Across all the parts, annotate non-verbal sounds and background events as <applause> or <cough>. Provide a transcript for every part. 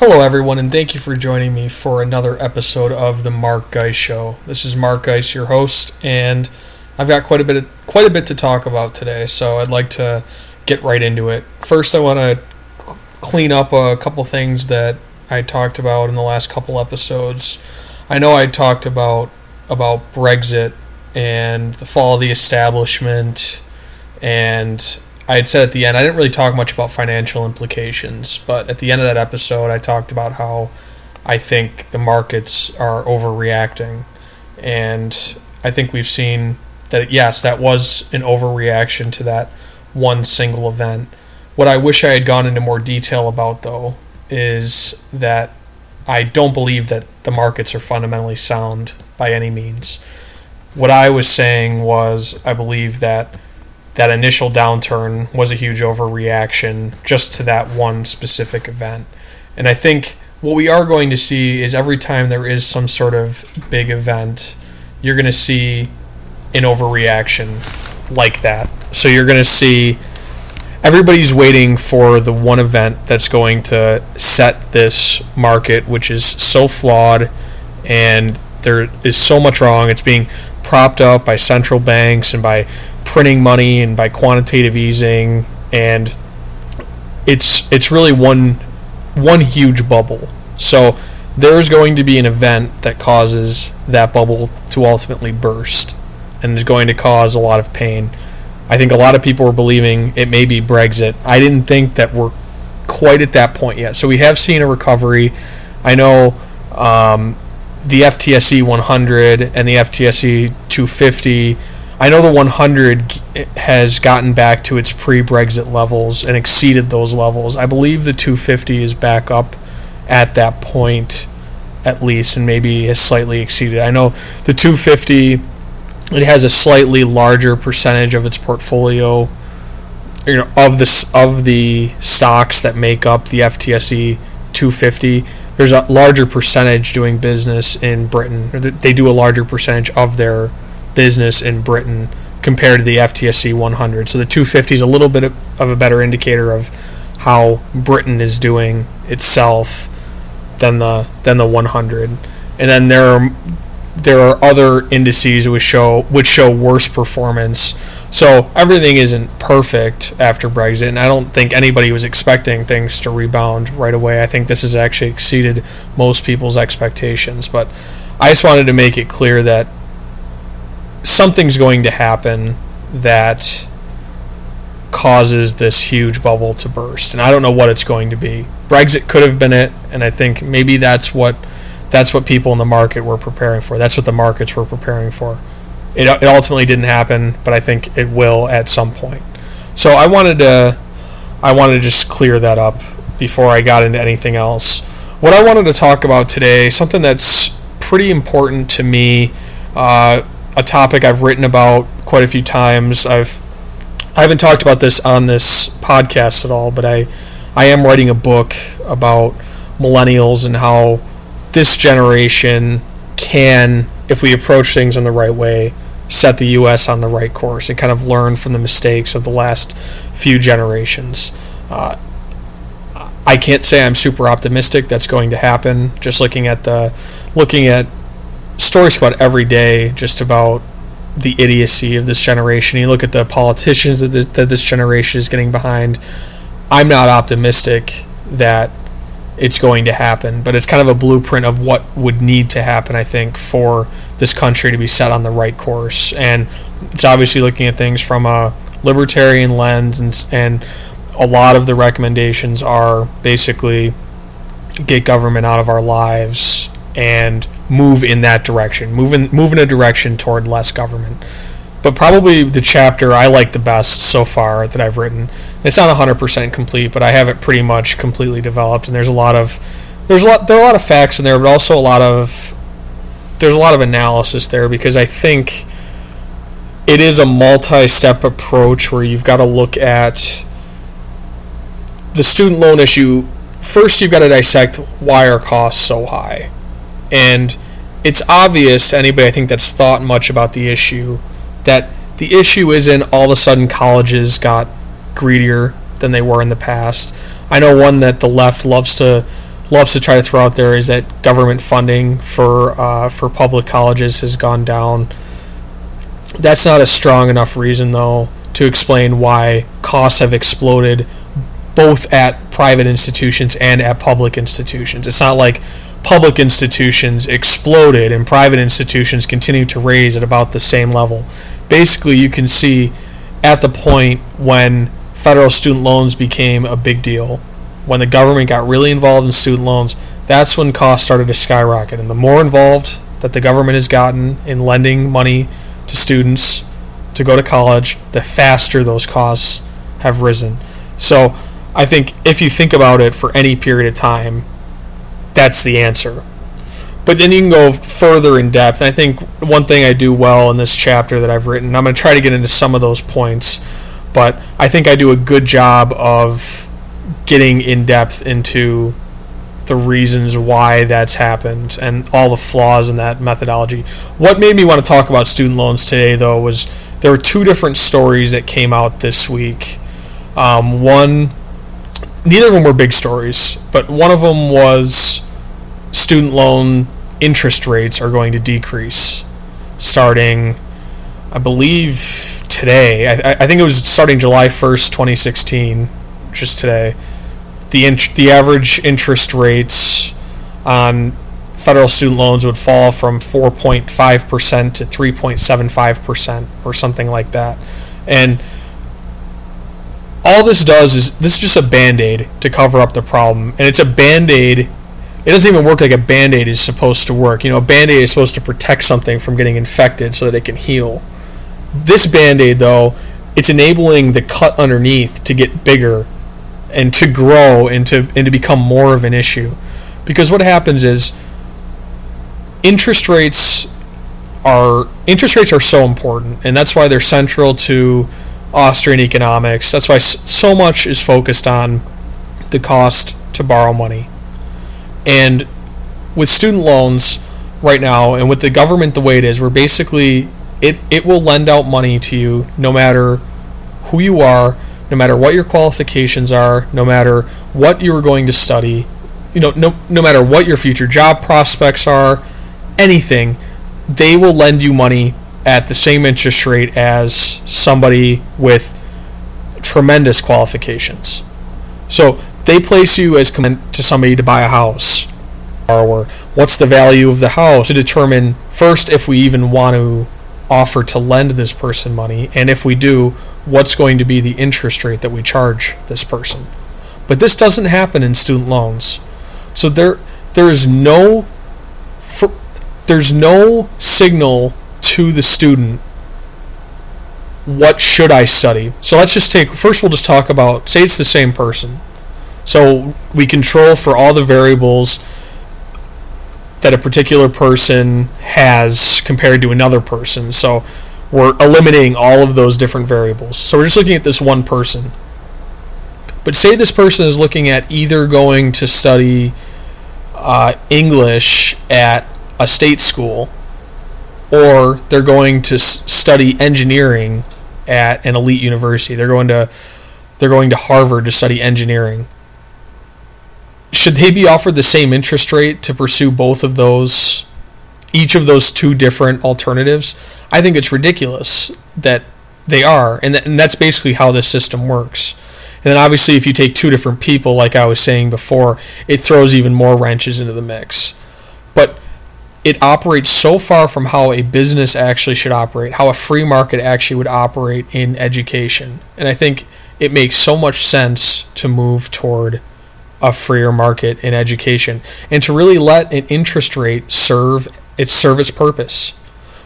Hello, everyone, and thank you for joining me for another episode of the Mark Geise Show. This is Mark Geise, your host, and I've got quite a bit of, quite a bit to talk about today. So I'd like to get right into it. First, I want to clean up a couple things that I talked about in the last couple episodes. I know I talked about about Brexit and the fall of the establishment, and I had said at the end I didn't really talk much about financial implications, but at the end of that episode I talked about how I think the markets are overreacting, and I think we've seen that yes, that was an overreaction to that one single event. What I wish I had gone into more detail about though is that I don't believe that the markets are fundamentally sound by any means. What I was saying was I believe that that initial downturn was a huge overreaction just to that one specific event. And I think what we are going to see is every time there is some sort of big event, you're going to see an overreaction like that. So you're going to see everybody's waiting for the one event that's going to set this market, which is so flawed and there is so much wrong. It's being propped up by central banks and by printing money and by quantitative easing and it's it's really one one huge bubble. So there's going to be an event that causes that bubble to ultimately burst and is going to cause a lot of pain. I think a lot of people were believing it may be Brexit. I didn't think that we're quite at that point yet. So we have seen a recovery. I know um, the FTSE 100 and the FTSE 250. I know the 100 has gotten back to its pre-Brexit levels and exceeded those levels. I believe the 250 is back up at that point, at least, and maybe has slightly exceeded. I know the 250 it has a slightly larger percentage of its portfolio you know of the of the stocks that make up the FTSE 250 there's a larger percentage doing business in Britain they do a larger percentage of their business in Britain compared to the FTSE 100 so the 250 is a little bit of a better indicator of how Britain is doing itself than the than the 100 and then there are there are other indices which show which show worse performance. So everything isn't perfect after Brexit, and I don't think anybody was expecting things to rebound right away. I think this has actually exceeded most people's expectations. But I just wanted to make it clear that something's going to happen that causes this huge bubble to burst, and I don't know what it's going to be. Brexit could have been it, and I think maybe that's what that's what people in the market were preparing for. That's what the markets were preparing for. It, it ultimately didn't happen, but I think it will at some point. So I wanted to I wanted to just clear that up before I got into anything else. What I wanted to talk about today, something that's pretty important to me, uh, a topic I've written about quite a few times. I've I haven't talked about this on this podcast at all, but I I am writing a book about millennials and how this generation can, if we approach things in the right way, set the U.S. on the right course and kind of learn from the mistakes of the last few generations. Uh, I can't say I'm super optimistic that's going to happen. Just looking at the looking at stories about every day, just about the idiocy of this generation. You look at the politicians that this, that this generation is getting behind. I'm not optimistic that it's going to happen. But it's kind of a blueprint of what would need to happen, I think, for this country to be set on the right course. And it's obviously looking at things from a libertarian lens, and, and a lot of the recommendations are basically get government out of our lives and move in that direction, move in, move in a direction toward less government but probably the chapter I like the best so far that I've written. It's not 100% complete, but I have it pretty much completely developed and there's a lot of there's a lot there are a lot of facts in there, but also a lot of there's a lot of analysis there because I think it is a multi-step approach where you've got to look at the student loan issue. First, you've got to dissect why are costs so high, and it's obvious to anybody I think that's thought much about the issue that the issue isn't all of a sudden colleges got greedier than they were in the past. I know one that the left loves to loves to try to throw out there is that government funding for uh, for public colleges has gone down. That's not a strong enough reason, though, to explain why costs have exploded both at private institutions and at public institutions. It's not like public institutions exploded and private institutions continue to raise at about the same level. Basically, you can see at the point when federal student loans became a big deal, when the government got really involved in student loans, that's when costs started to skyrocket. And the more involved that the government has gotten in lending money to students to go to college, the faster those costs have risen. So I think if you think about it for any period of time, that's the answer. But then you can go further in depth. And I think one thing I do well in this chapter that I've written, I'm going to try to get into some of those points, but I think I do a good job of getting in depth into the reasons why that's happened and all the flaws in that methodology. What made me want to talk about student loans today, though, was there were two different stories that came out this week. Um, one, neither of them were big stories, but one of them was student loan interest rates are going to decrease starting, I believe, today. I, I think it was starting July 1st, 2016, just today. The, int- the average interest rates on federal student loans would fall from 4.5% to 3.75% or something like that. And all this does is this is just a band-aid to cover up the problem and it's a band-aid it doesn't even work like a band-aid is supposed to work you know a band-aid is supposed to protect something from getting infected so that it can heal this band-aid though it's enabling the cut underneath to get bigger and to grow and to and to become more of an issue because what happens is interest rates are interest rates are so important and that's why they're central to Austrian economics. That's why so much is focused on the cost to borrow money. And with student loans right now, and with the government the way it is, we're basically it, it will lend out money to you no matter who you are, no matter what your qualifications are, no matter what you are going to study, you know, no, no matter what your future job prospects are, anything, they will lend you money at the same interest rate as somebody with tremendous qualifications. So they place you as to somebody to buy a house. Or what's the value of the house to determine first if we even want to offer to lend this person money, and if we do, what's going to be the interest rate that we charge this person. But this doesn't happen in student loans. So there there is no for, there's no signal to the student what should I study? So let's just take first we'll just talk about say it's the same person. So we control for all the variables that a particular person has compared to another person. So we're eliminating all of those different variables. So we're just looking at this one person. But say this person is looking at either going to study uh, English at a state school or they're going to study engineering at an elite university. They're going to they're going to Harvard to study engineering. Should they be offered the same interest rate to pursue both of those each of those two different alternatives? I think it's ridiculous that they are, and, th- and that's basically how this system works. And then obviously, if you take two different people, like I was saying before, it throws even more wrenches into the mix. But it operates so far from how a business actually should operate, how a free market actually would operate in education. And I think it makes so much sense to move toward a freer market in education and to really let an interest rate serve its serve its purpose.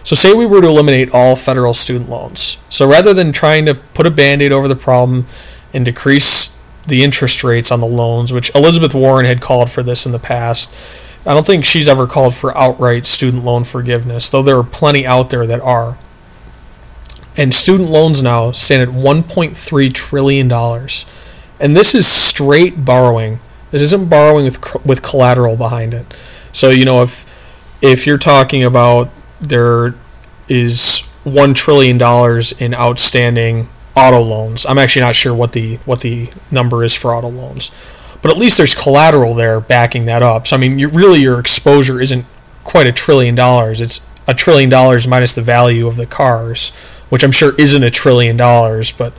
So say we were to eliminate all federal student loans. So rather than trying to put a band-aid over the problem and decrease the interest rates on the loans, which Elizabeth Warren had called for this in the past, I don't think she's ever called for outright student loan forgiveness, though there are plenty out there that are. And student loans now stand at $1.3 trillion. And this is straight borrowing. This isn't borrowing with, with collateral behind it. So, you know, if, if you're talking about there is $1 trillion in outstanding auto loans, I'm actually not sure what the, what the number is for auto loans but at least there's collateral there backing that up. So I mean, you, really your exposure isn't quite a trillion dollars. It's a trillion dollars minus the value of the cars, which I'm sure isn't a trillion dollars, but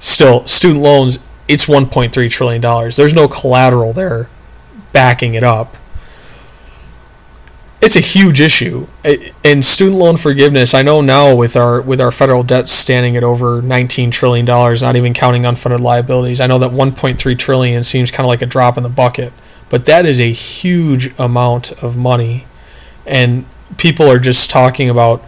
still, student loans, it's 1.3 trillion dollars. There's no collateral there backing it up. It's a huge issue, and student loan forgiveness. I know now with our with our federal debt standing at over 19 trillion dollars, not even counting unfunded liabilities. I know that 1.3 trillion seems kind of like a drop in the bucket, but that is a huge amount of money, and people are just talking about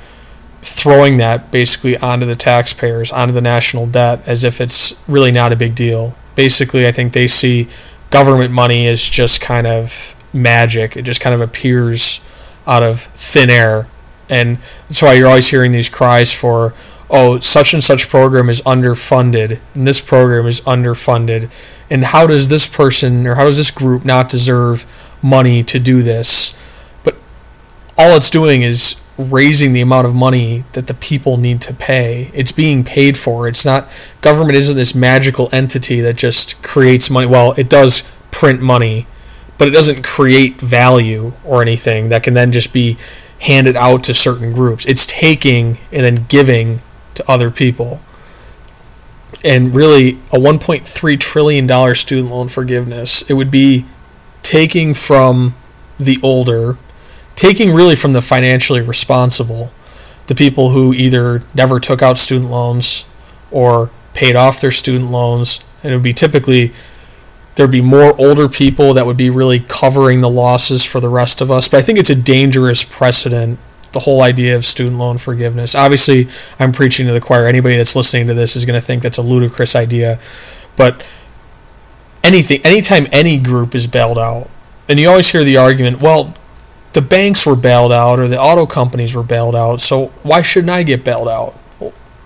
throwing that basically onto the taxpayers, onto the national debt, as if it's really not a big deal. Basically, I think they see government money as just kind of magic. It just kind of appears out of thin air. And that's why you're always hearing these cries for, oh, such and such program is underfunded, and this program is underfunded. And how does this person or how does this group not deserve money to do this? But all it's doing is raising the amount of money that the people need to pay. It's being paid for. It's not government isn't this magical entity that just creates money. Well, it does print money, but it doesn't create value or anything that can then just be handed out to certain groups. It's taking and then giving to other people. And really, a $1.3 trillion student loan forgiveness, it would be taking from the older taking really from the financially responsible, the people who either never took out student loans or paid off their student loans, and it would be typically there'd be more older people that would be really covering the losses for the rest of us. But I think it's a dangerous precedent. The whole idea of student loan forgiveness. Obviously, I'm preaching to the choir. Anybody that's listening to this is going to think that's a ludicrous idea. But anything, anytime any group is bailed out, and you always hear the argument, well, the banks were bailed out or the auto companies were bailed out, so why shouldn't I get bailed out?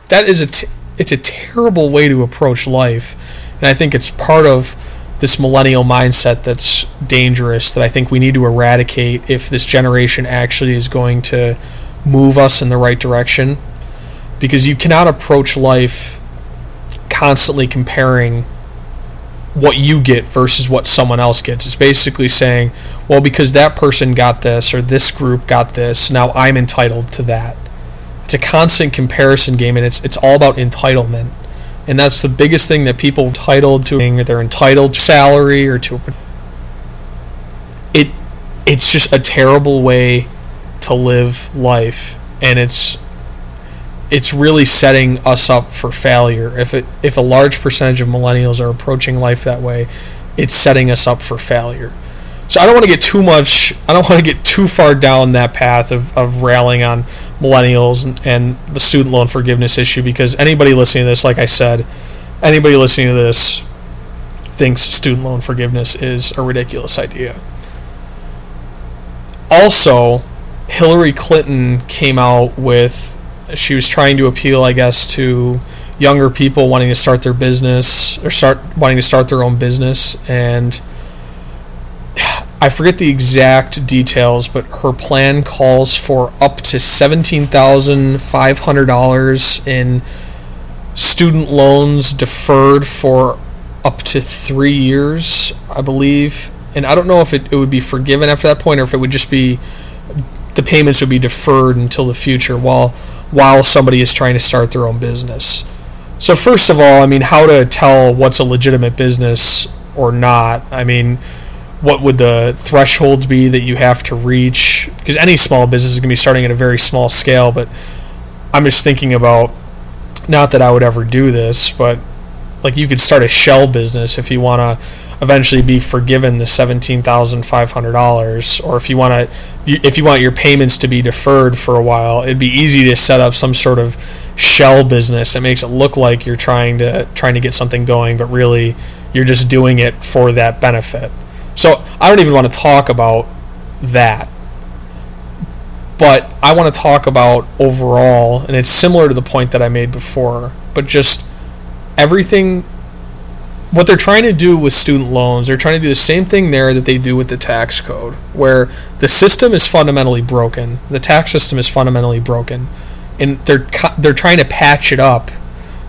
That is a t- it's a terrible way to approach life, and I think it's part of this millennial mindset that's dangerous that I think we need to eradicate if this generation actually is going to move us in the right direction because you cannot approach life constantly comparing what you get versus what someone else gets. It's basically saying, well, because that person got this or this group got this, now I'm entitled to that. It's a constant comparison game, and it's it's all about entitlement, and that's the biggest thing that people entitled to. They're entitled to salary or to it. It's just a terrible way to live life, and it's it's really setting us up for failure. If it if a large percentage of millennials are approaching life that way, it's setting us up for failure. So I don't want to get too much. I don't <laughs> want to get too far down that path of, of railing on millennials and, and the student loan forgiveness issue because anybody listening to this, like I said, anybody listening to this thinks student loan forgiveness is a ridiculous idea. Also, Hillary Clinton came out with she was trying to appeal, I guess, to younger people wanting to start their business or start wanting to start their own business and I forget the exact details, but her plan calls for up to $17,500 in student loans deferred for up to three years, I believe. And I don't know if it, it would be forgiven after that point or if it would just be the payments would be deferred until the future while while somebody is trying to start their own business. So first of all, I mean, how to tell what's a legitimate business or not? I mean, what would the thresholds be that you have to reach? Because any small business is going to be starting at a very small scale, but I'm just thinking about not that I would ever do this, but like you could start a shell business if you want to eventually be forgiven the seventeen thousand five hundred dollars, or if you want to, if you want your payments to be deferred for a while, it'd be easy to set up some sort of shell business that makes it look like you're trying to trying to get something going, but really you're just doing it for that benefit. So I don't even want to talk about that. But I want to talk about overall, and it's similar to the point that I made before, but just everything what they're trying to do with student loans, they're trying to do the same thing there that they do with the tax code, where the system is fundamentally broken. The tax system is fundamentally broken, and they're they're trying to patch it up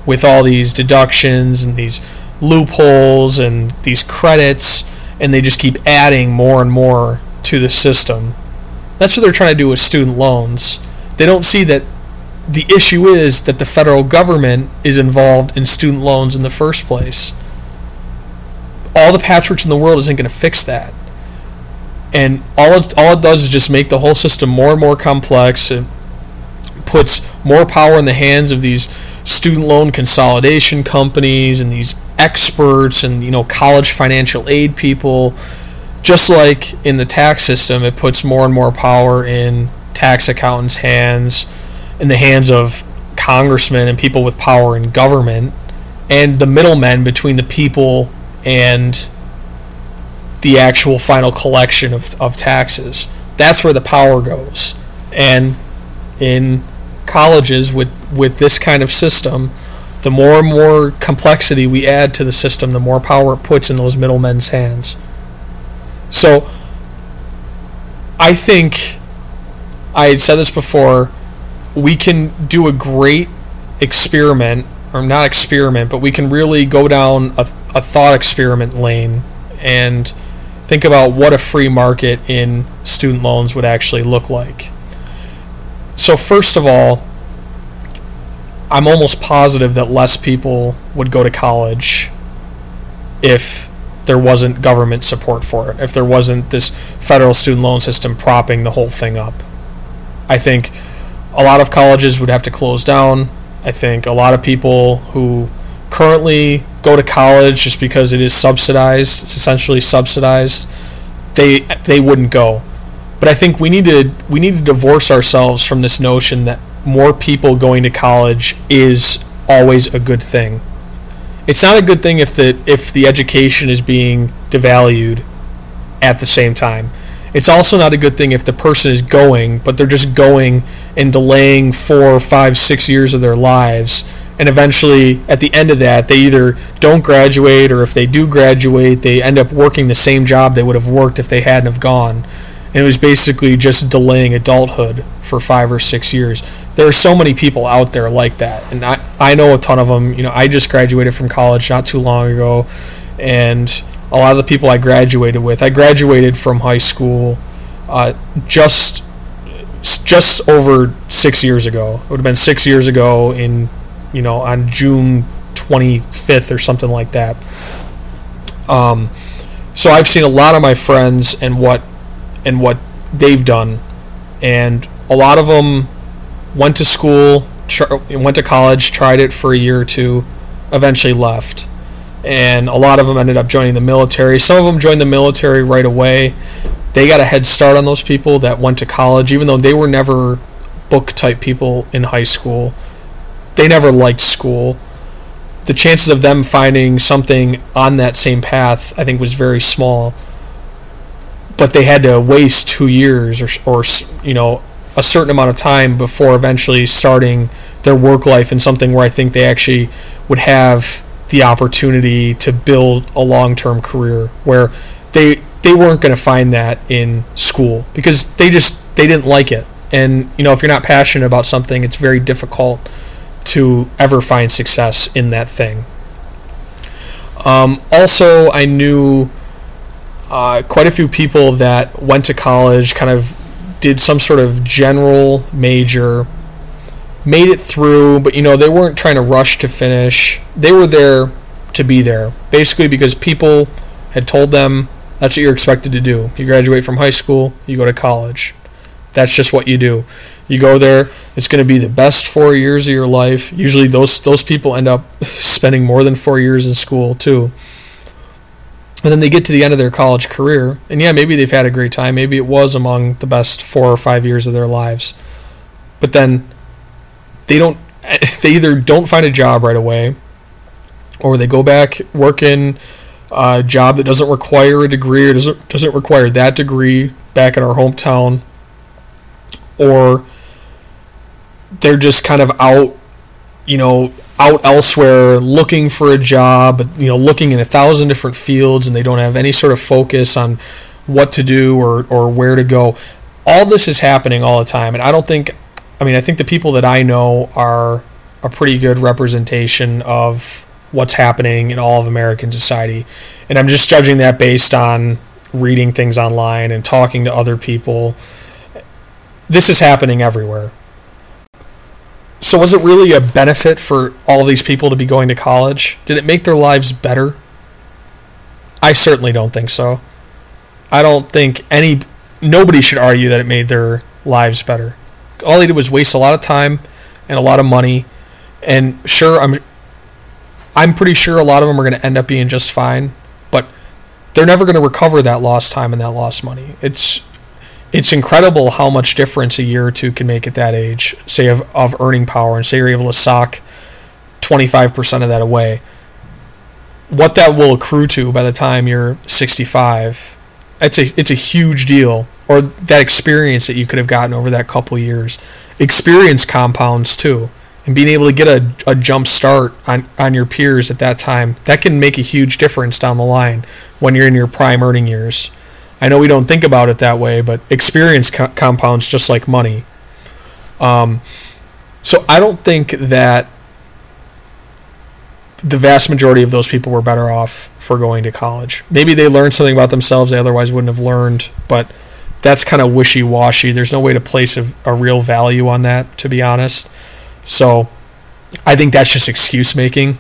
with all these deductions and these loopholes and these credits, and they just keep adding more and more to the system. That's what they're trying to do with student loans. They don't see that the issue is that the federal government is involved in student loans in the first place. All the patchworks in the world isn't going to fix that. And all it, all it does is just make the whole system more and more complex. It puts more power in the hands of these student loan consolidation companies and these experts and you know college financial aid people just like in the tax system it puts more and more power in tax accountants hands in the hands of congressmen and people with power in government and the middlemen between the people and the actual final collection of, of taxes that's where the power goes and in colleges with with this kind of system the more and more complexity we add to the system, the more power it puts in those middlemen's hands. So, I think I had said this before. We can do a great experiment, or not experiment, but we can really go down a, a thought experiment lane and think about what a free market in student loans would actually look like. So, first of all, I'm almost positive that less people would go to college if there wasn't government support for it, if there wasn't this federal student loan system propping the whole thing up. I think a lot of colleges would have to close down. I think a lot of people who currently go to college just because it is subsidized, it's essentially subsidized, they they wouldn't go. But I think we need to we need to divorce ourselves from this notion that more people going to college is always a good thing. It's not a good thing if the if the education is being devalued at the same time. It's also not a good thing if the person is going, but they're just going and delaying four, five, six years of their lives. And eventually, at the end of that, they either don't graduate, or if they do graduate, they end up working the same job they would have worked if they hadn't have gone. And it was basically just delaying adulthood for five or six years there are so many people out there like that, and I I know a ton of them. You know, I just graduated from college not too long ago, and a lot of the people I graduated with, I graduated from high school uh, just just over six years ago. It would have been six years ago in you know on June 25th or something like that. Um, so I've seen a lot of my friends and what and what they've done, and a lot of them went to school, tr- went to college, tried it for a year or two, eventually left. And a lot of them ended up joining the military. Some of them joined the military right away. They got a head start on those people that went to college, even though they were never book type people in high school. They never liked school. The chances of them finding something on that same path, I think, was very small. But they had to waste two years or, or you know, a certain amount of time before eventually starting their work life in something where I think they actually would have the opportunity to build a long-term career where they they weren't going to find that in school because they just they didn't like it. And you know if you're not passionate about something it's very difficult to ever find success in that thing. Um, also i knew uh, quite a few people that went to college kind of did some sort of general major, made it through, but you know, they weren't trying to rush to finish. They were there to be there, basically because people had told them that's what you're expected to do. You graduate from high school, you go to college. That's just what you do. You go there, it's going to be the best 4 years of your life. Usually those those people end up <laughs> spending more than 4 years in school too. And then they get to the end of their college career, and yeah, maybe they've had a great time. Maybe it was among the best four or five years of their lives. But then they don't, <laughs> they either don't find a job right away, or they go back working a job that doesn't require a degree or doesn't, doesn't require that degree back in our hometown, or they're just kind of out, you know, out elsewhere looking for a job, you know, looking in a thousand different fields and they don't have any sort of focus on what to do or, or where to go. All this is happening all the time. And I don't think, I mean, I think the people that I know are a pretty good representation of what's happening in all of American society. And I'm just judging that based on reading things online and talking to other people. This is happening everywhere. So, was it really a benefit for all these people to be going to college? Did it make their lives better? I certainly don't think so. I don't think any nobody should argue that it made their lives better. All they did was waste a lot of time and a lot of money. And sure, I'm I'm pretty sure a lot of them are going to end up being just fine, but they're never going to recover that lost time and that lost money. It's it's incredible how much difference a year or two can make at that age, say of, of earning power, and say you're able to sock 25% of that away. What that will accrue to by the time you're 65, it's a it's a huge deal. Or that experience that you could have gotten over that couple years, experience compounds too and being able to get a, a jump start on, on your peers at that time, that can make a huge difference down the line when you're in your prime earning years. I know we don't think about it that way, but experience co- compounds just like money. Um, so I don't think that the vast majority of those people were better off for going to college. Maybe they learned something about themselves they otherwise wouldn't have learned, but that's kind of wishy washy. There's no way to place a, a real value on that, to be honest. So I think that's just excuse making.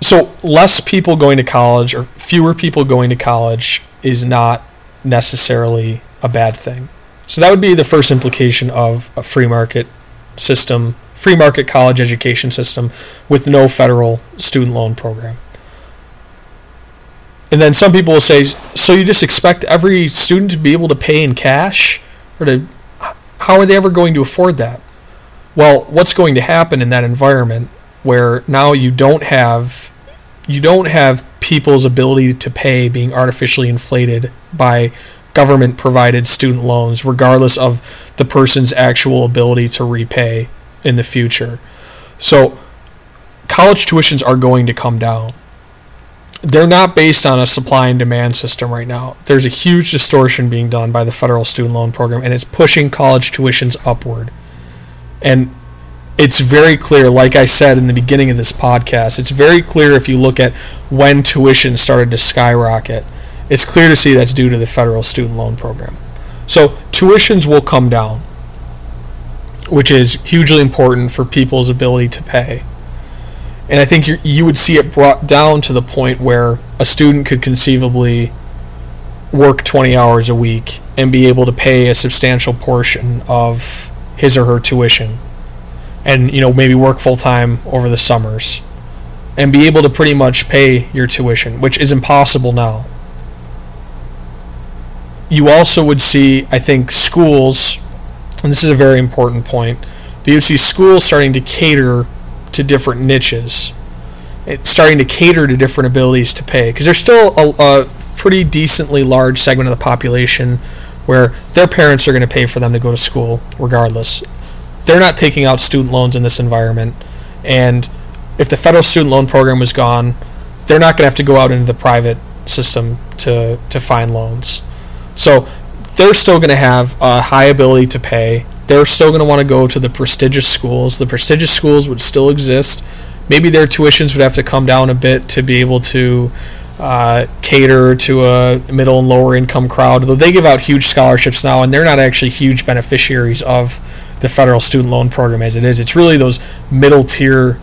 So less people going to college or fewer people going to college is not necessarily a bad thing. So that would be the first implication of a free market system, free market college education system with no federal student loan program. And then some people will say, so you just expect every student to be able to pay in cash? Or to how are they ever going to afford that? Well, what's going to happen in that environment where now you don't have you don't have people's ability to pay being artificially inflated by government provided student loans regardless of the person's actual ability to repay in the future. So college tuitions are going to come down. They're not based on a supply and demand system right now. There's a huge distortion being done by the federal student loan program and it's pushing college tuitions upward. And it's very clear, like I said in the beginning of this podcast, it's very clear if you look at when tuition started to skyrocket. It's clear to see that's due to the federal student loan program. So tuitions will come down, which is hugely important for people's ability to pay. And I think you you would see it brought down to the point where a student could conceivably work 20 hours a week and be able to pay a substantial portion of his or her tuition. And you know maybe work full time over the summers and be able to pretty much pay your tuition which is impossible now. You also would see i think schools and this is a very important point but you would see schools starting to cater to different niches it's starting to cater to different abilities to pay because there's still a, a pretty decently large segment of the population where their parents are going to pay for them to go to school regardless. They're not taking out student loans in this environment. And if the federal student loan program was gone, they're not going to have to go out into the private system to, to find loans. So they're still going to have a high ability to pay. They're still going to want to go to the prestigious schools. The prestigious schools would still exist. Maybe their tuitions would have to come down a bit to be able to uh, cater to a middle and lower income crowd. Though they give out huge scholarships now, and they're not actually huge beneficiaries of the federal student loan program as it is. It's really those middle tier,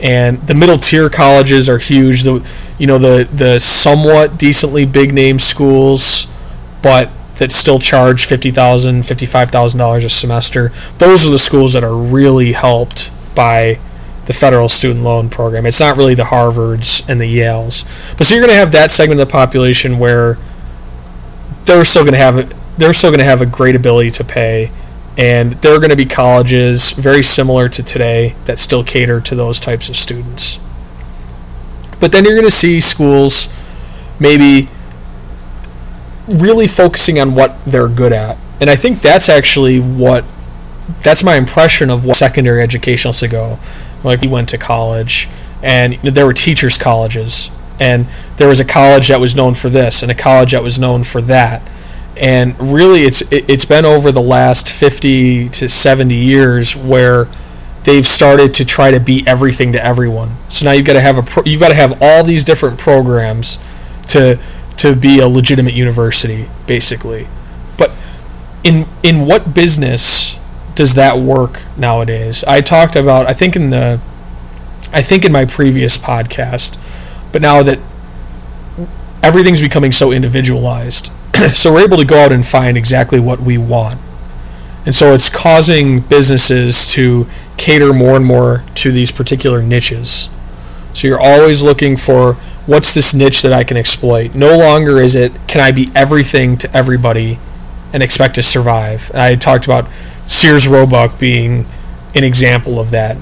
and the middle tier colleges are huge. The you know the the somewhat decently big name schools, but that still charge fifty thousand, fifty five thousand dollars a semester. Those are the schools that are really helped by the federal student loan program. It's not really the Harvards and the Yales. But so you're going to have that segment of the population where they're still going to have they're still going to have a great ability to pay and there are going to be colleges very similar to today that still cater to those types of students. But then you're going to see schools maybe really focusing on what they're good at. And I think that's actually what that's my impression of what secondary education to go like we went to college, and there were teachers' colleges, and there was a college that was known for this, and a college that was known for that. And really, it's it, it's been over the last fifty to seventy years where they've started to try to be everything to everyone. So now you've got to have a pro- you've got to have all these different programs to to be a legitimate university, basically. But in in what business does that work nowadays? I talked about I think in the I think in my previous podcast, but now that everything's becoming so individualized, <clears throat> so we're able to go out and find exactly what we want. And so it's causing businesses to cater more and more to these particular niches. So you're always looking for what's this niche that I can exploit. No longer is it can I be everything to everybody and expect to survive. And I talked about Sears Roebuck being an example of that.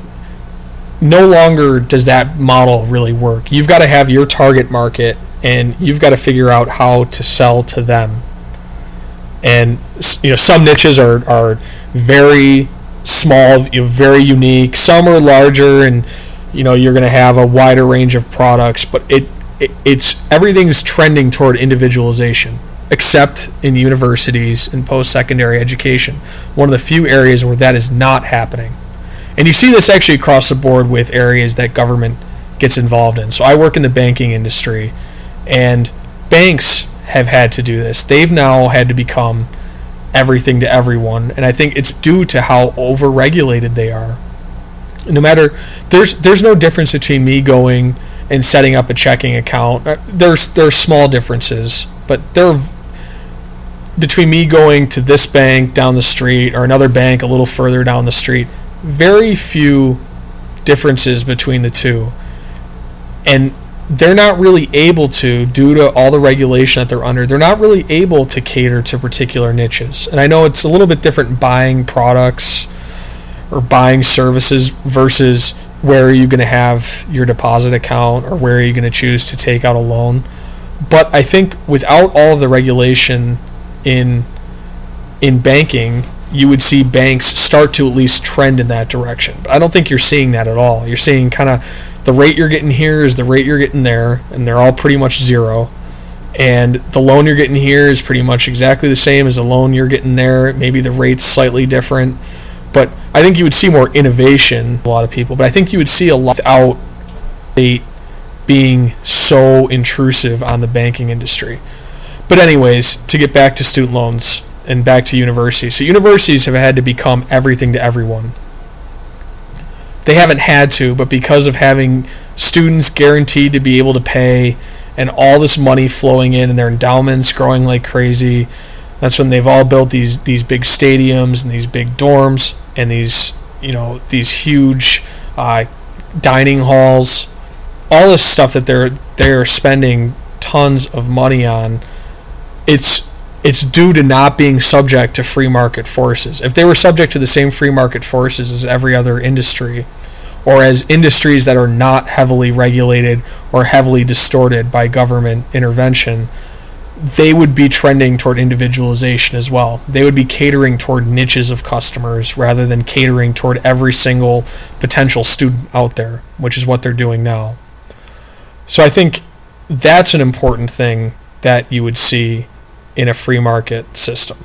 No longer does that model really work. You've got to have your target market and you've got to figure out how to sell to them. And you know some niches are are very small, you know, very unique. Some are larger and you know you're going to have a wider range of products, but it, it it's everything's trending toward individualization except in universities and post-secondary education. One of the few areas where that is not happening. And you see this actually across the board with areas that government gets involved in. So I work in the banking industry and banks have had to do this. They've now had to become everything to everyone, and I think it's due to how overregulated they are no matter there's there's no difference between me going and setting up a checking account. Uh, there's there's small differences, but there between me going to this bank down the street or another bank a little further down the street, very few differences between the two. And they're not really able to, due to all the regulation that they're under, they're not really able to cater to particular niches. And I know it's a little bit different buying products or buying services versus where are you going to have your deposit account or where are you going to choose to take out a loan. But I think without all of the regulation in in banking, you would see banks start to at least trend in that direction. But I don't think you're seeing that at all. You're seeing kind of the rate you're getting here is the rate you're getting there, and they're all pretty much zero. And the loan you're getting here is pretty much exactly the same as the loan you're getting there. Maybe the rate's slightly different but I think you would see more innovation, a lot of people, but I think you would see a lot without state being so intrusive on the banking industry. But anyways, to get back to student loans and back to universities. So universities have had to become everything to everyone. They haven't had to, but because of having students guaranteed to be able to pay and all this money flowing in and their endowments growing like crazy, that's when they've all built these these big stadiums and these big dorms and these you know these huge uh, dining halls, all this stuff that they're they're spending tons of money on. It's it's due to not being subject to free market forces. If they were subject to the same free market forces as every other industry, or as industries that are not heavily regulated or heavily distorted by government intervention, they would be trending toward individualization as well. They would be catering toward niches of customers rather than catering toward every single potential student out there, which is what they're doing now. So I think that's an important thing that you would see in a free market system.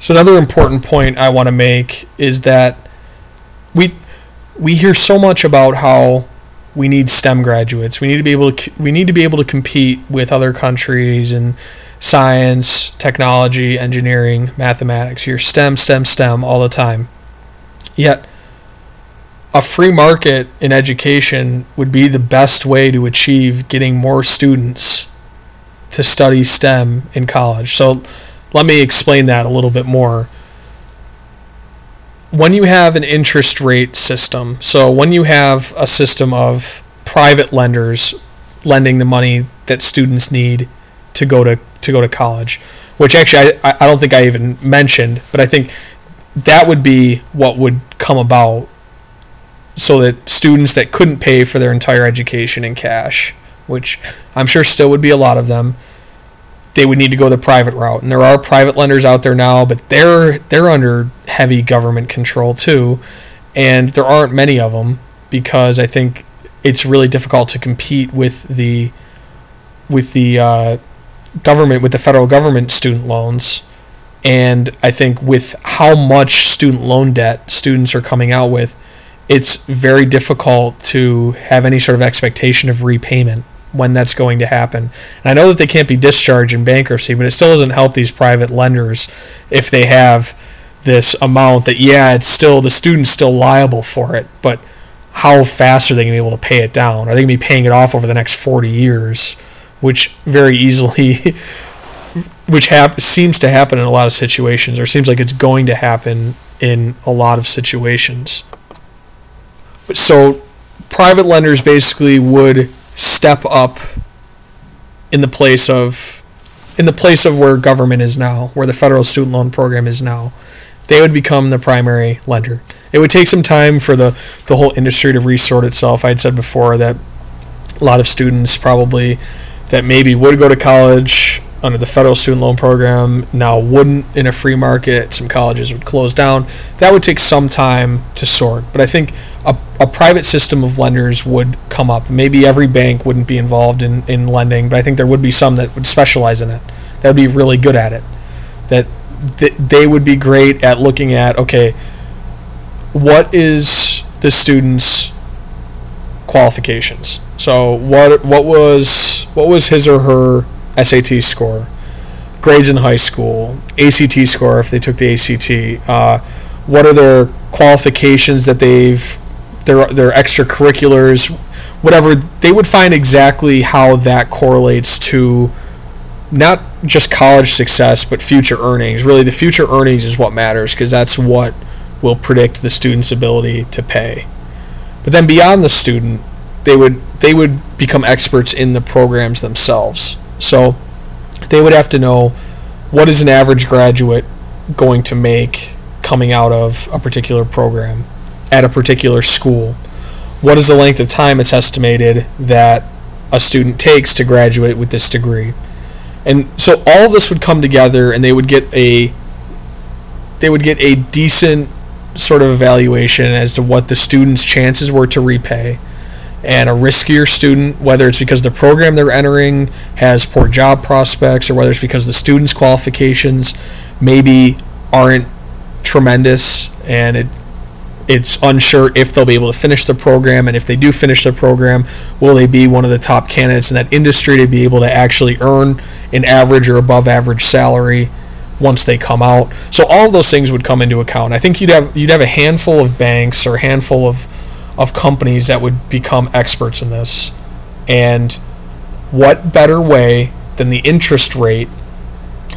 So another important point I want to make is that we we hear so much about how we need STEM graduates. We need to be able to we need to be able to compete with other countries in science, technology, engineering, mathematics. You're STEM, STEM, STEM all the time. Yet a free market in education would be the best way to achieve getting more students to study STEM in college. So let me explain that a little bit more when you have an interest rate system, so when you have a system of private lenders lending the money that students need to go to to go to college, which actually I, I don't think I even mentioned, but I think that would be what would come about so that students that couldn't pay for their entire education in cash, which I'm sure still would be a lot of them, they would need to go the private route. And there are private lenders out there now, but they're they're under heavy government control too, and there aren't many of them because I think it's really difficult to compete with the with the uh, government with the federal government student loans. And I think with how much student loan debt students are coming out with, it's very difficult to have any sort of expectation of repayment when that's going to happen. And I know that they can't be discharged in bankruptcy, but it still doesn't help these private lenders if they have this amount that yeah, it's still the student's still liable for it, but how fast are they going to be able to pay it down? Are they going to be paying it off over the next 40 years, which very easily <laughs> which hap- seems to happen in a lot of situations or seems like it's going to happen in a lot of situations. So private lenders basically would step up in the place of in the place of where government is now, where the federal student loan program is now. They would become the primary lender. It would take some time for the, the whole industry to resort itself. I'd said before that a lot of students probably that maybe would go to college under the federal student loan program now wouldn't in a free market. Some colleges would close down. That would take some time to sort. But I think a, a private system of lenders would come up. Maybe every bank wouldn't be involved in, in lending, but I think there would be some that would specialize in it. That would be really good at it. That th- they would be great at looking at, okay, what is the student's qualifications? So what what was what was his or her SAT score, grades in high school, ACT score if they took the ACT. Uh, what are their qualifications that they've their their extracurriculars, whatever. They would find exactly how that correlates to not just college success but future earnings. Really, the future earnings is what matters because that's what will predict the student's ability to pay. But then beyond the student, they would they would become experts in the programs themselves. So they would have to know what is an average graduate going to make coming out of a particular program at a particular school. What is the length of time it's estimated that a student takes to graduate with this degree? And so all this would come together and they would get a they would get a decent sort of evaluation as to what the student's chances were to repay and a riskier student, whether it's because the program they're entering has poor job prospects or whether it's because the student's qualifications maybe aren't tremendous and it it's unsure if they'll be able to finish the program and if they do finish the program will they be one of the top candidates in that industry to be able to actually earn an average or above average salary once they come out? So all those things would come into account. I think you'd have you'd have a handful of banks or a handful of of companies that would become experts in this. And what better way than the interest rate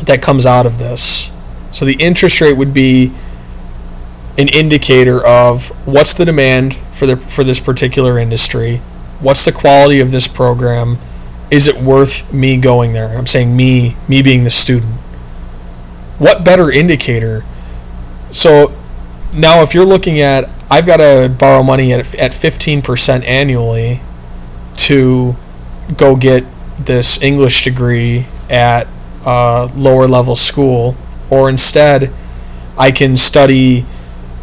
that comes out of this? So the interest rate would be an indicator of what's the demand for the for this particular industry, what's the quality of this program, is it worth me going there? I'm saying me, me being the student. What better indicator? So now if you're looking at I've got to borrow money at at 15% annually to go get this English degree at a lower level school, or instead, I can study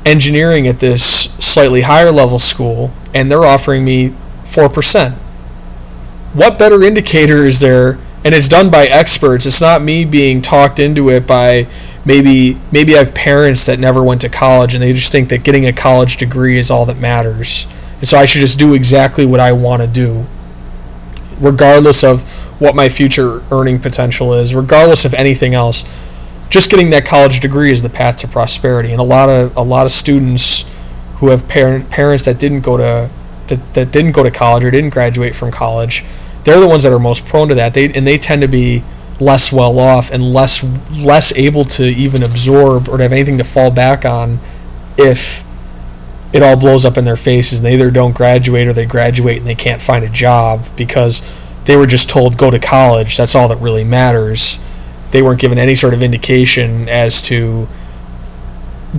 engineering at this slightly higher level school, and they're offering me 4%. What better indicator is there? And it's done by experts. It's not me being talked into it by maybe maybe I have parents that never went to college and they just think that getting a college degree is all that matters. And so I should just do exactly what I want to do. Regardless of what my future earning potential is, regardless of anything else. Just getting that college degree is the path to prosperity. And a lot of a lot of students who have parent, parents that didn't go to that, that didn't go to college or didn't graduate from college, they're the ones that are most prone to that. They and they tend to be less well off and less less able to even absorb or to have anything to fall back on if it all blows up in their faces and they either don't graduate or they graduate and they can't find a job because they were just told go to college. That's all that really matters. They weren't given any sort of indication as to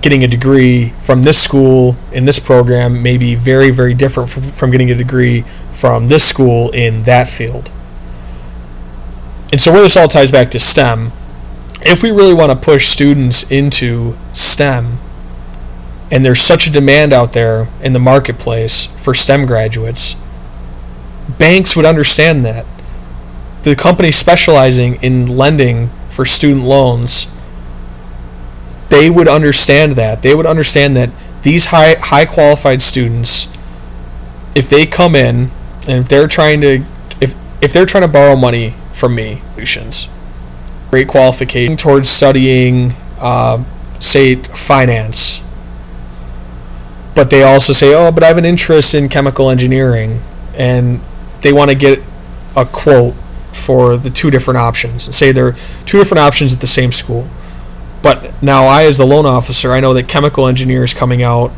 getting a degree from this school in this program may be very very different from, from getting a degree from this school in that field and so where this all ties back to STEM, if we really want to push students into STEM, and there's such a demand out there in the marketplace for STEM graduates, banks would understand that. The company specializing in lending for student loans they would understand that. They would understand that these high high qualified students, if they come in and if they're trying to if if they're trying to borrow money from me, Solutions. great qualification towards studying, uh, say finance, but they also say, oh, but I have an interest in chemical engineering, and they want to get a quote for the two different options. Say there are two different options at the same school. But now I, as the loan officer, I know that chemical engineers coming out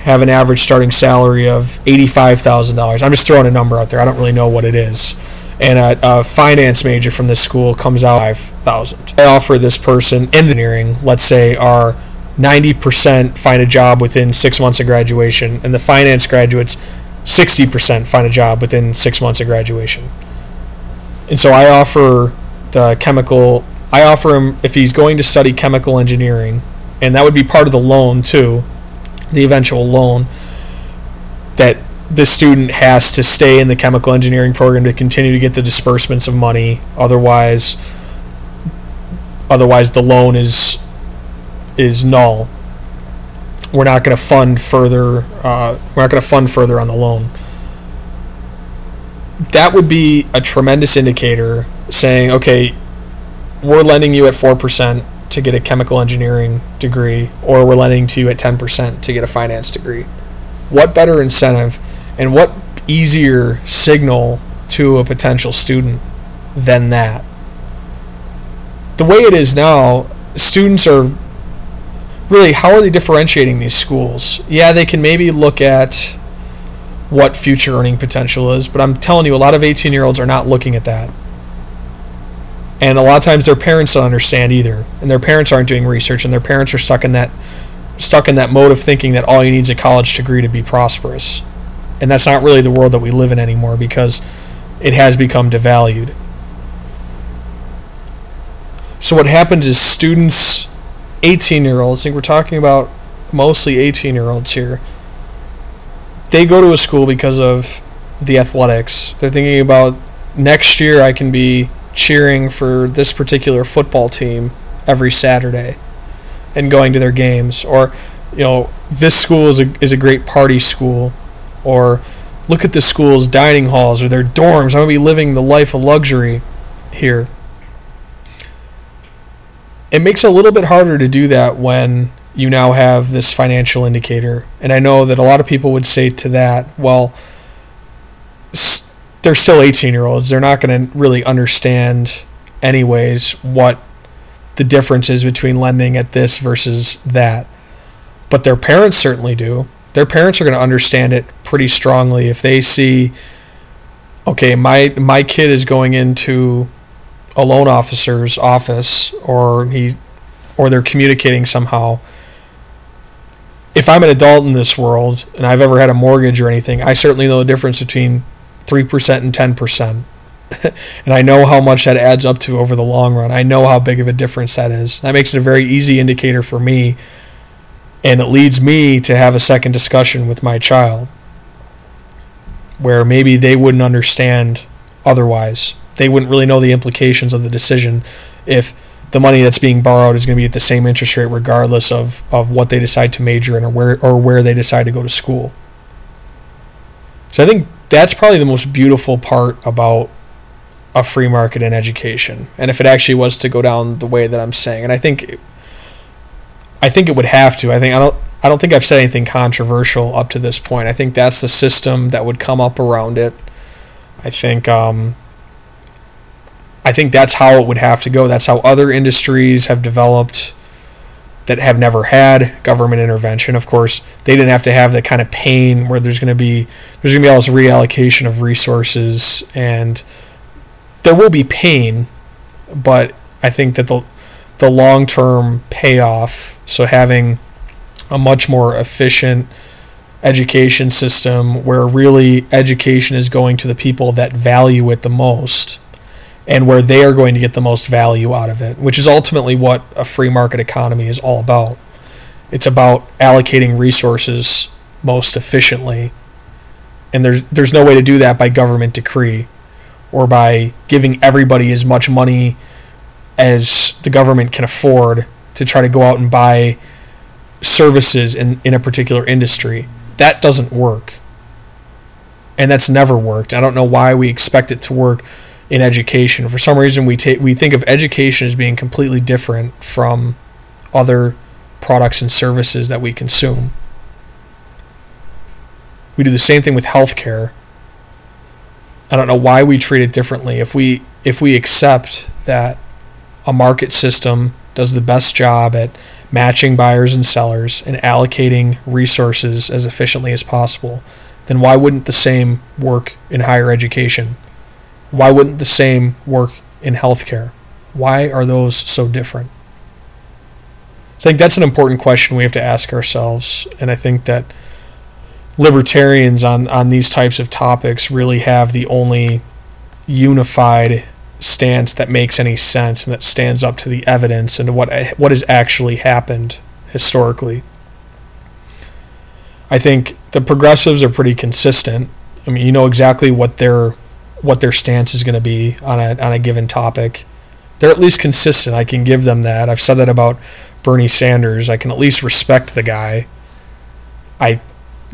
have an average starting salary of eighty-five thousand dollars. I'm just throwing a number out there. I don't really know what it is. And a, a finance major from this school comes out five thousand. I offer this person engineering, let's say, are ninety percent find a job within six months of graduation, and the finance graduates sixty percent find a job within six months of graduation. And so I offer the chemical. I offer him if he's going to study chemical engineering, and that would be part of the loan too, the eventual loan. That the student has to stay in the chemical engineering program to continue to get the disbursements of money. Otherwise, otherwise the loan is is null. We're not going to fund further. Uh, we're not going to fund further on the loan that would be a tremendous indicator saying, okay, we're lending you at 4% to get a chemical engineering degree, or we're lending to you at 10% to get a finance degree. What better incentive and what easier signal to a potential student than that? The way it is now, students are really how are they differentiating these schools? Yeah, they can maybe look at what future earning potential is, but I'm telling you, a lot of 18 year olds are not looking at that. And a lot of times their parents don't understand either, and their parents aren't doing research, and their parents are stuck in that stuck in that mode of thinking that all you need is a college degree to be prosperous. And that's not really the world that we live in anymore because it has become devalued. So what happens is students, 18 year olds, I think we're talking about mostly 18 year olds here, they go to a school because of the athletics. They're thinking about next year I can be cheering for this particular football team every Saturday and going to their games or you know this school is a is a great party school or look at the school's dining halls or their dorms I'm going to be living the life of luxury here it makes it a little bit harder to do that when you now have this financial indicator. And I know that a lot of people would say to that, well, they're still 18 year olds. They're not going to really understand, anyways, what the difference is between lending at this versus that. But their parents certainly do. Their parents are going to understand it pretty strongly if they see, okay, my my kid is going into a loan officer's office, or he, or they're communicating somehow if I'm an adult in this world and I've ever had a mortgage or anything, I certainly know the difference between 3% and 10%. <laughs> and I know how much that adds up to over the long run. I know how big of a difference that is. That makes it a very easy indicator for me. And it leads me to have a second discussion with my child where maybe they wouldn't understand otherwise. They wouldn't really know the implications of the decision if the money that's being borrowed is going to be at the same interest rate regardless of, of what they decide to major in or where or where they decide to go to school. So I think that's probably the most beautiful part about a free market in education. And if it actually was to go down the way that I'm saying, and I think I think it would have to. I think I don't I don't think I've said anything controversial up to this point. I think that's the system that would come up around it. I think um, I think that's how it would have to go. That's how other industries have developed that have never had government intervention. Of course, they didn't have to have the kind of pain where there's going to be there's going to be all this reallocation of resources and there will be pain, but I think that the the long-term payoff, so having a much more efficient education system where really education is going to the people that value it the most and where they are going to get the most value out of it, which is ultimately what a free market economy is all about. It's about allocating resources most efficiently. And there's there's no way to do that by government decree or by giving everybody as much money as the government can afford to try to go out and buy services in, in a particular industry. That doesn't work. And that's never worked. I don't know why we expect it to work in education. For some reason we take we think of education as being completely different from other products and services that we consume. We do the same thing with healthcare. I don't know why we treat it differently. If we if we accept that a market system does the best job at matching buyers and sellers and allocating resources as efficiently as possible, then why wouldn't the same work in higher education? Why wouldn't the same work in healthcare? Why are those so different? I think that's an important question we have to ask ourselves, and I think that libertarians on, on these types of topics really have the only unified stance that makes any sense and that stands up to the evidence and to what what has actually happened historically. I think the progressives are pretty consistent. I mean, you know exactly what their what their stance is going to be on a on a given topic. They're at least consistent. I can give them that. I've said that about Bernie Sanders. I can at least respect the guy. I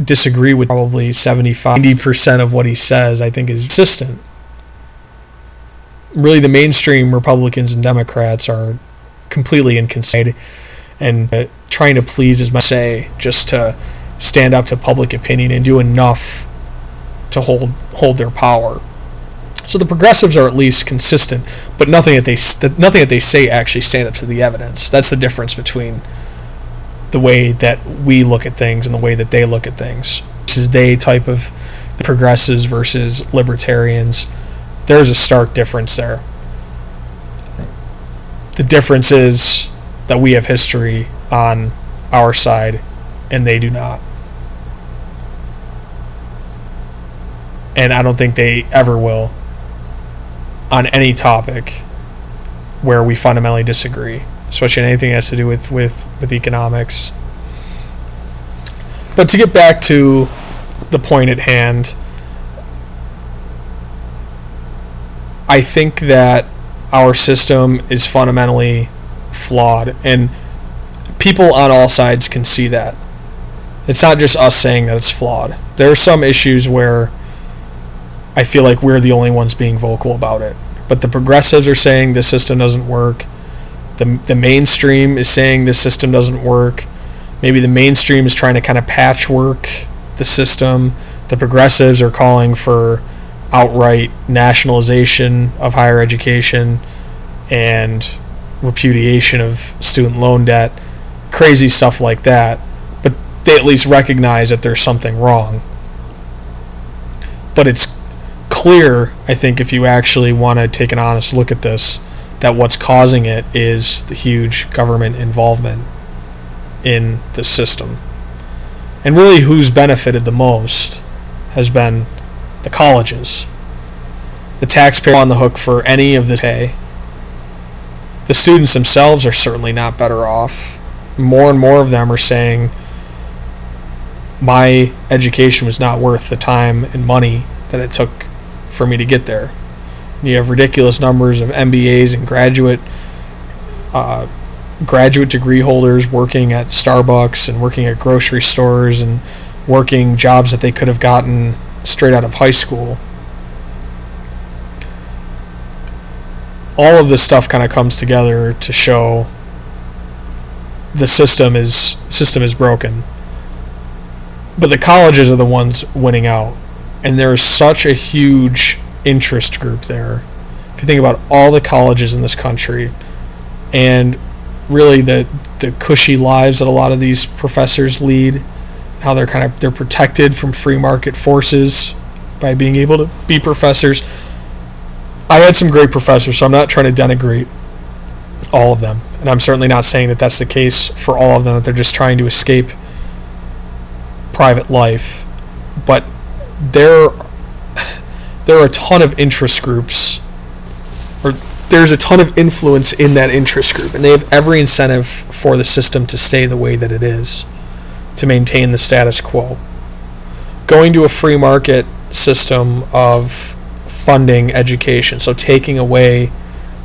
disagree with probably 75 90% of what he says. I think is consistent really the mainstream Republicans and Democrats are completely inconsistent and uh, trying to please, as much say, just to stand up to public opinion and do enough to hold hold their power. So the progressives are at least consistent, but nothing that they nothing that they say actually stand up to the evidence. That's the difference between the way that we look at things and the way that they look at things. This is they type of the progressives versus libertarians there's a stark difference there. The difference is that we have history on our side and they do not. And I don't think they ever will on any topic where we fundamentally disagree, especially anything that has to do with, with, with economics. But to get back to the point at hand, I think that our system is fundamentally flawed, and people on all sides can see that. It's not just us saying that it's flawed. There are some issues where I feel like we're the only ones being vocal about it. But the progressives are saying this system doesn't work. The, the mainstream is saying this system doesn't work. Maybe the mainstream is trying to kind of patchwork the system. The progressives are calling for outright nationalization of higher education and repudiation of student loan debt, crazy stuff like that. But they at least recognize that there's something wrong. But it's clear, I think, if you actually want to take an honest look at this, that what's causing it is the huge government involvement in the system. And really, who's benefited the most has been the colleges. The taxpayer on the hook for any of this pay. The students themselves are certainly not better off. More and more of them are saying, my education was not worth the time and money that it took for me to get there. You have ridiculous numbers of MBAs and graduate uh, graduate degree holders working at Starbucks and working at grocery stores and working jobs that they could have gotten straight out of high school. All of this stuff kind of comes together to show the system is system is broken. But the colleges are the ones winning out. And there is such a huge interest group there. If you think about all the colleges in this country and really the the cushy lives that a lot of these professors lead how they're kind of they're protected from free market forces by being able to be professors. I had some great professors, so I'm not trying to denigrate all of them, and I'm certainly not saying that that's the case for all of them. That they're just trying to escape private life, but there there are a ton of interest groups, or there's a ton of influence in that interest group, and they have every incentive for the system to stay the way that it is to maintain the status quo. Going to a free market system of funding education, so taking away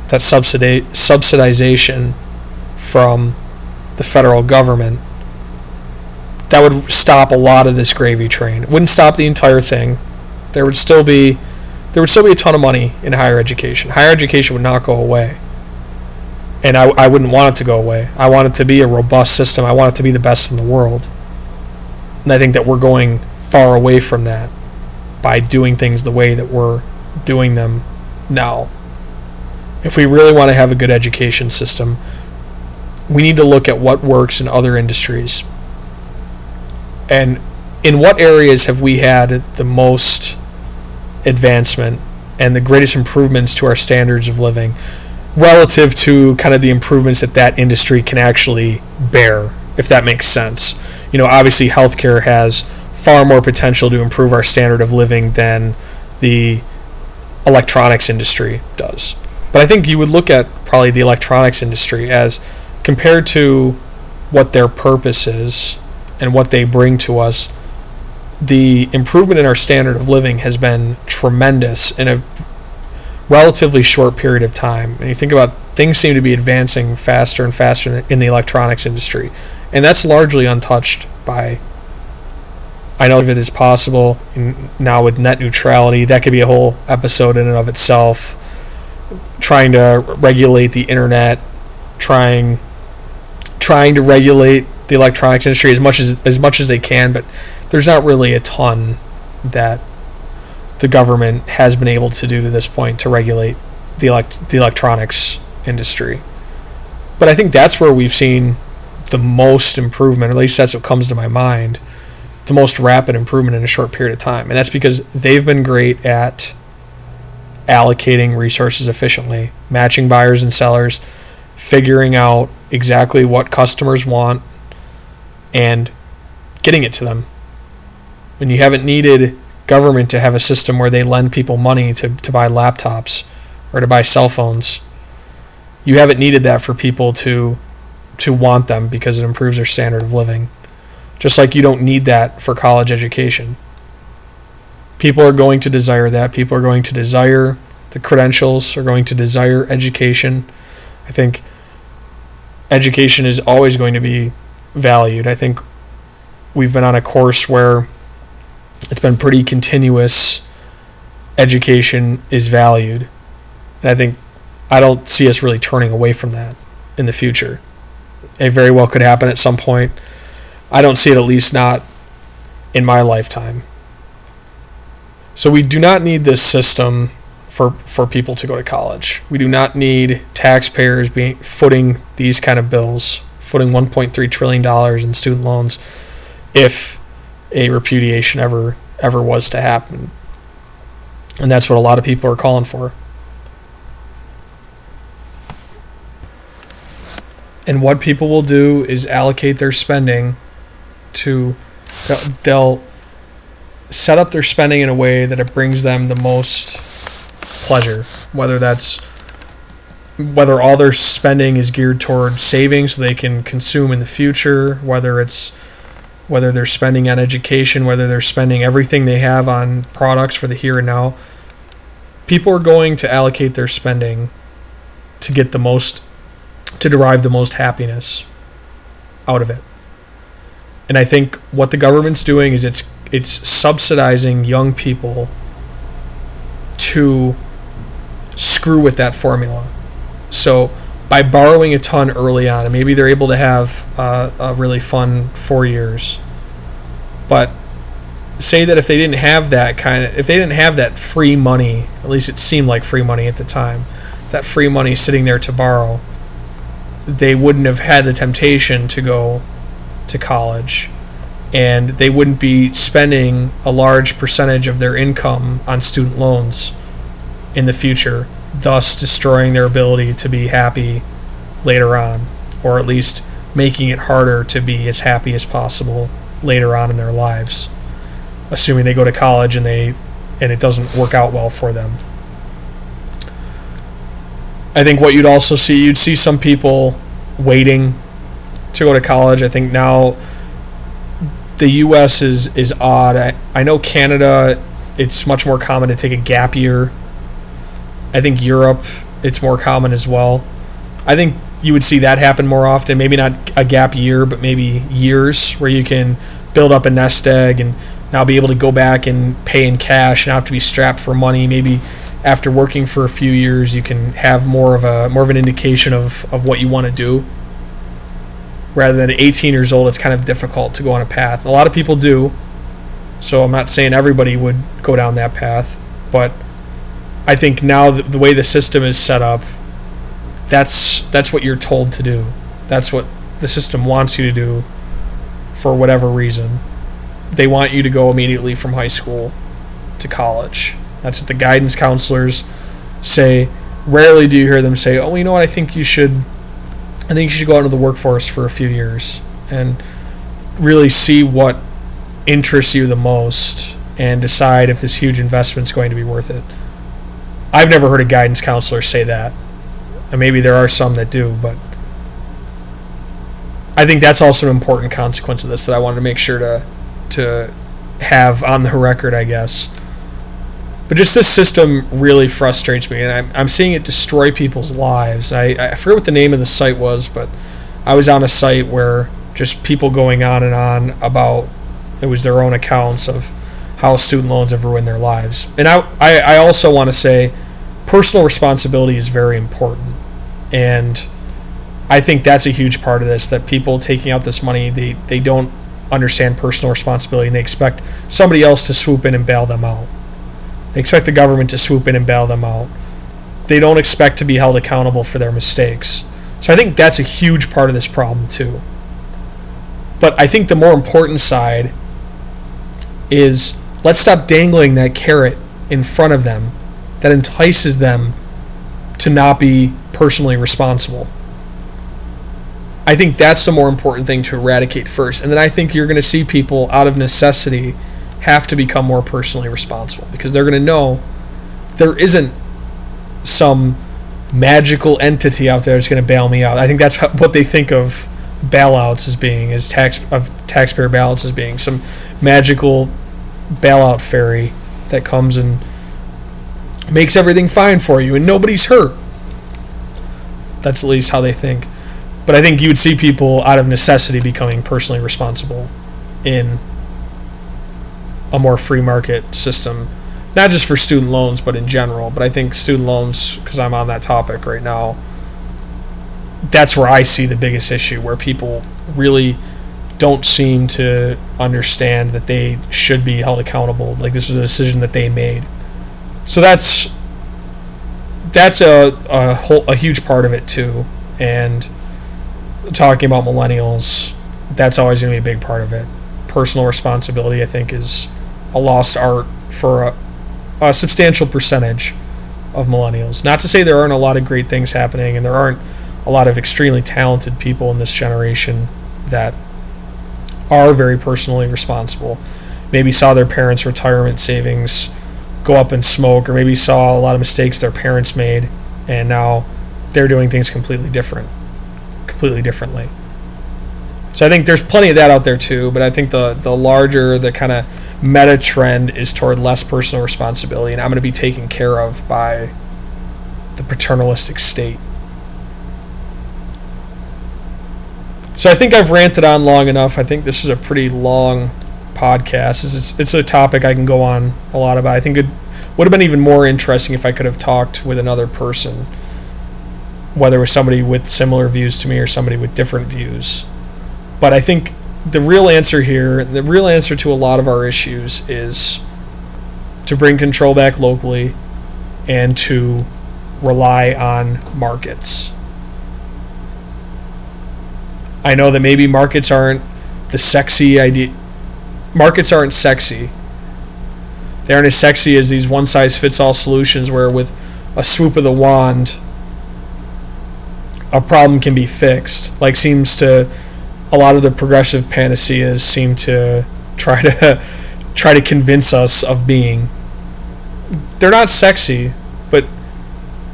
that subsidi- subsidization from the federal government, that would stop a lot of this gravy train. It wouldn't stop the entire thing. There would still be there would still be a ton of money in higher education. Higher education would not go away. And I, I wouldn't want it to go away. I want it to be a robust system. I want it to be the best in the world. And I think that we're going far away from that by doing things the way that we're doing them now. If we really want to have a good education system, we need to look at what works in other industries. And in what areas have we had the most advancement and the greatest improvements to our standards of living relative to kind of the improvements that that industry can actually bear, if that makes sense. You know, obviously, healthcare has far more potential to improve our standard of living than the electronics industry does. But I think you would look at probably the electronics industry as compared to what their purpose is and what they bring to us the improvement in our standard of living has been tremendous in a relatively short period of time. And you think about things seem to be advancing faster and faster in the electronics industry, and that's largely untouched by. I know if it is possible now with net neutrality, that could be a whole episode in and of itself. Trying to regulate the internet, trying trying to regulate the electronics industry as much as as much as they can, but there's not really a ton that the government has been able to do to this point to regulate the elect- the electronics industry. But I think that's where we've seen the most improvement, at least that's what comes to my mind, the most rapid improvement in a short period of time. And that's because they've been great at allocating resources efficiently, matching buyers and sellers, figuring out exactly what customers want and getting it to them when you haven't needed government to have a system where they lend people money to, to buy laptops or to buy cell phones. You haven't needed that for people to to want them because it improves their standard of living. Just like you don't need that for college education. People are going to desire that. People are going to desire the credentials, are going to desire education. I think education is always going to be valued. I think we've been on a course where it's been pretty continuous education is valued. And I think I don't see us really turning away from that in the future. It very well could happen at some point. I don't see it at least not in my lifetime. So we do not need this system for for people to go to college. We do not need taxpayers being footing these kind of bills, footing 1.3 trillion dollars in student loans if a repudiation ever ever was to happen. And that's what a lot of people are calling for. And what people will do is allocate their spending to they'll set up their spending in a way that it brings them the most pleasure, whether that's whether all their spending is geared toward saving so they can consume in the future, whether it's whether they're spending on education, whether they're spending everything they have on products for the here and now, people are going to allocate their spending to get the most, to derive the most happiness out of it. And I think what the government's doing is it's it's subsidizing young people to screw with that formula. So by borrowing a ton early on, and maybe they're able to have uh, a really fun four years. But say that if they didn't have that kind of, if they didn't have that free money, at least it seemed like free money at the time, that free money sitting there to borrow, they wouldn't have had the temptation to go to college. And they wouldn't be spending a large percentage of their income on student loans in the future thus destroying their ability to be happy later on, or at least making it harder to be as happy as possible later on in their lives, assuming they go to college and they and it doesn't work out well for them. I think what you'd also see, you'd see some people waiting to go to college. I think now the U.S. is is odd. I, I know Canada, it's much more common to take a gap year I think Europe, it's more common as well. I think you would see that happen more often. Maybe not a gap year, but maybe years where you can build up a nest egg and now be able to go back and pay in cash and not have to be strapped for money. Maybe after working for a few years, you can have more of a more of an indication of, of what you want to do. Rather than 18 years old, it's kind of difficult to go on a path. A lot of people do, so I'm not saying everybody would go down that path, but I think now the, the way the system is set up, that's that's what you're told to do. That's what the system wants you to do for whatever reason. They want you to go immediately from high school to college. That's what the guidance counselors say. Rarely do you hear them say, "Oh, you know what? I think you should I think you should go out into the workforce for a few years and really see what interests you the most and decide if this huge investment is going to be worth it." I've never heard a guidance counselor say that. And maybe there are some that do, but I think that's also an important consequence of this that I wanted to make sure to to have on the record, I guess. But just this system really frustrates me, and I'm, I'm seeing it destroy people's lives. I, I forget what the name of the site was, but I was on a site where just people going on and on about it was their own accounts of how student loans have ruined their lives. And I, I, I also want to say personal responsibility is very important. And I think that's a huge part of this that people taking out this money, they, they don't understand personal responsibility and they expect somebody else to swoop in and bail them out. They expect the government to swoop in and bail them out. They don't expect to be held accountable for their mistakes. So I think that's a huge part of this problem, too. But I think the more important side is let's stop dangling that carrot in front of them that entices them to not be personally responsible. I think that's the more important thing to eradicate first. And then I think you're going to see people out of necessity have to become more personally responsible because they're going to know there isn't some magical entity out there that's going to bail me out. I think that's what they think of bailouts as being, as tax of taxpayer bailouts as being some magical bailout fairy that comes and makes everything fine for you and nobody's hurt. That's at least how they think. But I think you would see people out of necessity becoming personally responsible in a more free market system, not just for student loans, but in general. But I think student loans, because I'm on that topic right now, that's where I see the biggest issue, where people really don't seem to understand that they should be held accountable. Like this was a decision that they made. So that's that's a a, whole, a huge part of it too, and talking about millennials, that's always going to be a big part of it. Personal responsibility, I think, is a lost art for a, a substantial percentage of millennials. Not to say there aren't a lot of great things happening, and there aren't a lot of extremely talented people in this generation that are very personally responsible. Maybe saw their parents' retirement savings go up in smoke, or maybe saw a lot of mistakes their parents made, and now they're doing things completely different, completely differently. So I think there's plenty of that out there too, but I think the the larger the kind of meta trend is toward less personal responsibility, and I'm going to be taken care of by the paternalistic state. So I think I've ranted on long enough. I think this is a pretty long podcast. It's, it's a topic I can go on a lot about. I think it would have been even more interesting if I could have talked with another person, whether it was somebody with similar views to me or somebody with different views. But I think the real answer here, the real answer to a lot of our issues is to bring control back locally and to rely on markets. I know that maybe markets aren't the sexy idea. Markets aren't sexy. They aren't as sexy as these one size fits all solutions where, with a swoop of the wand, a problem can be fixed. Like, seems to a lot of the progressive panaceas seem to try to <laughs> try to convince us of being. They're not sexy, but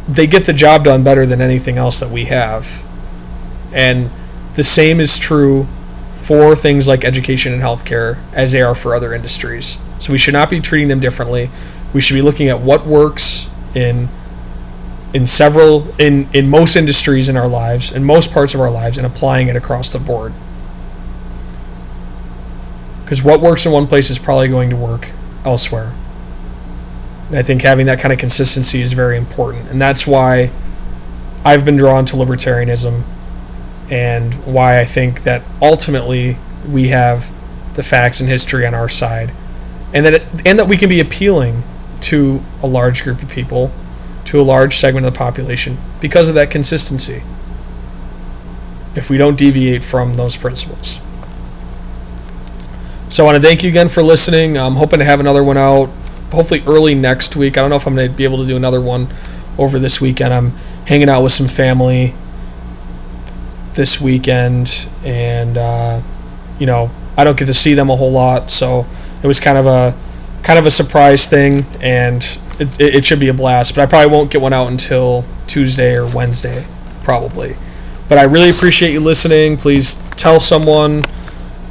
they get the job done better than anything else that we have. And the same is true for things like education and healthcare as they are for other industries. So we should not be treating them differently. We should be looking at what works in in several in in most industries in our lives, in most parts of our lives, and applying it across the board. Because what works in one place is probably going to work elsewhere. And I think having that kind of consistency is very important, and that's why I've been drawn to libertarianism, and why I think that ultimately we have the facts and history on our side, and that it, and that we can be appealing to a large group of people, to a large segment of the population because of that consistency. If we don't deviate from those principles. So I want to thank you again for listening. I'm hoping to have another one out hopefully early next week. I don't know if I'm going to be able to do another one over this weekend. I'm hanging out with some family this weekend, and uh, you know I don't get to see them a whole lot, so it was kind of a kind of a surprise thing, and it, it should be a blast. But I probably won't get one out until Tuesday or Wednesday, probably. But I really appreciate you listening. Please tell someone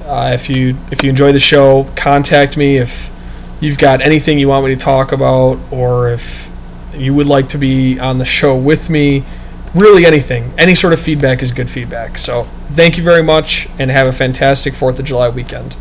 uh, if you if you enjoy the show. Contact me if you've got anything you want me to talk about, or if you would like to be on the show with me. Really, anything. Any sort of feedback is good feedback. So, thank you very much and have a fantastic 4th of July weekend.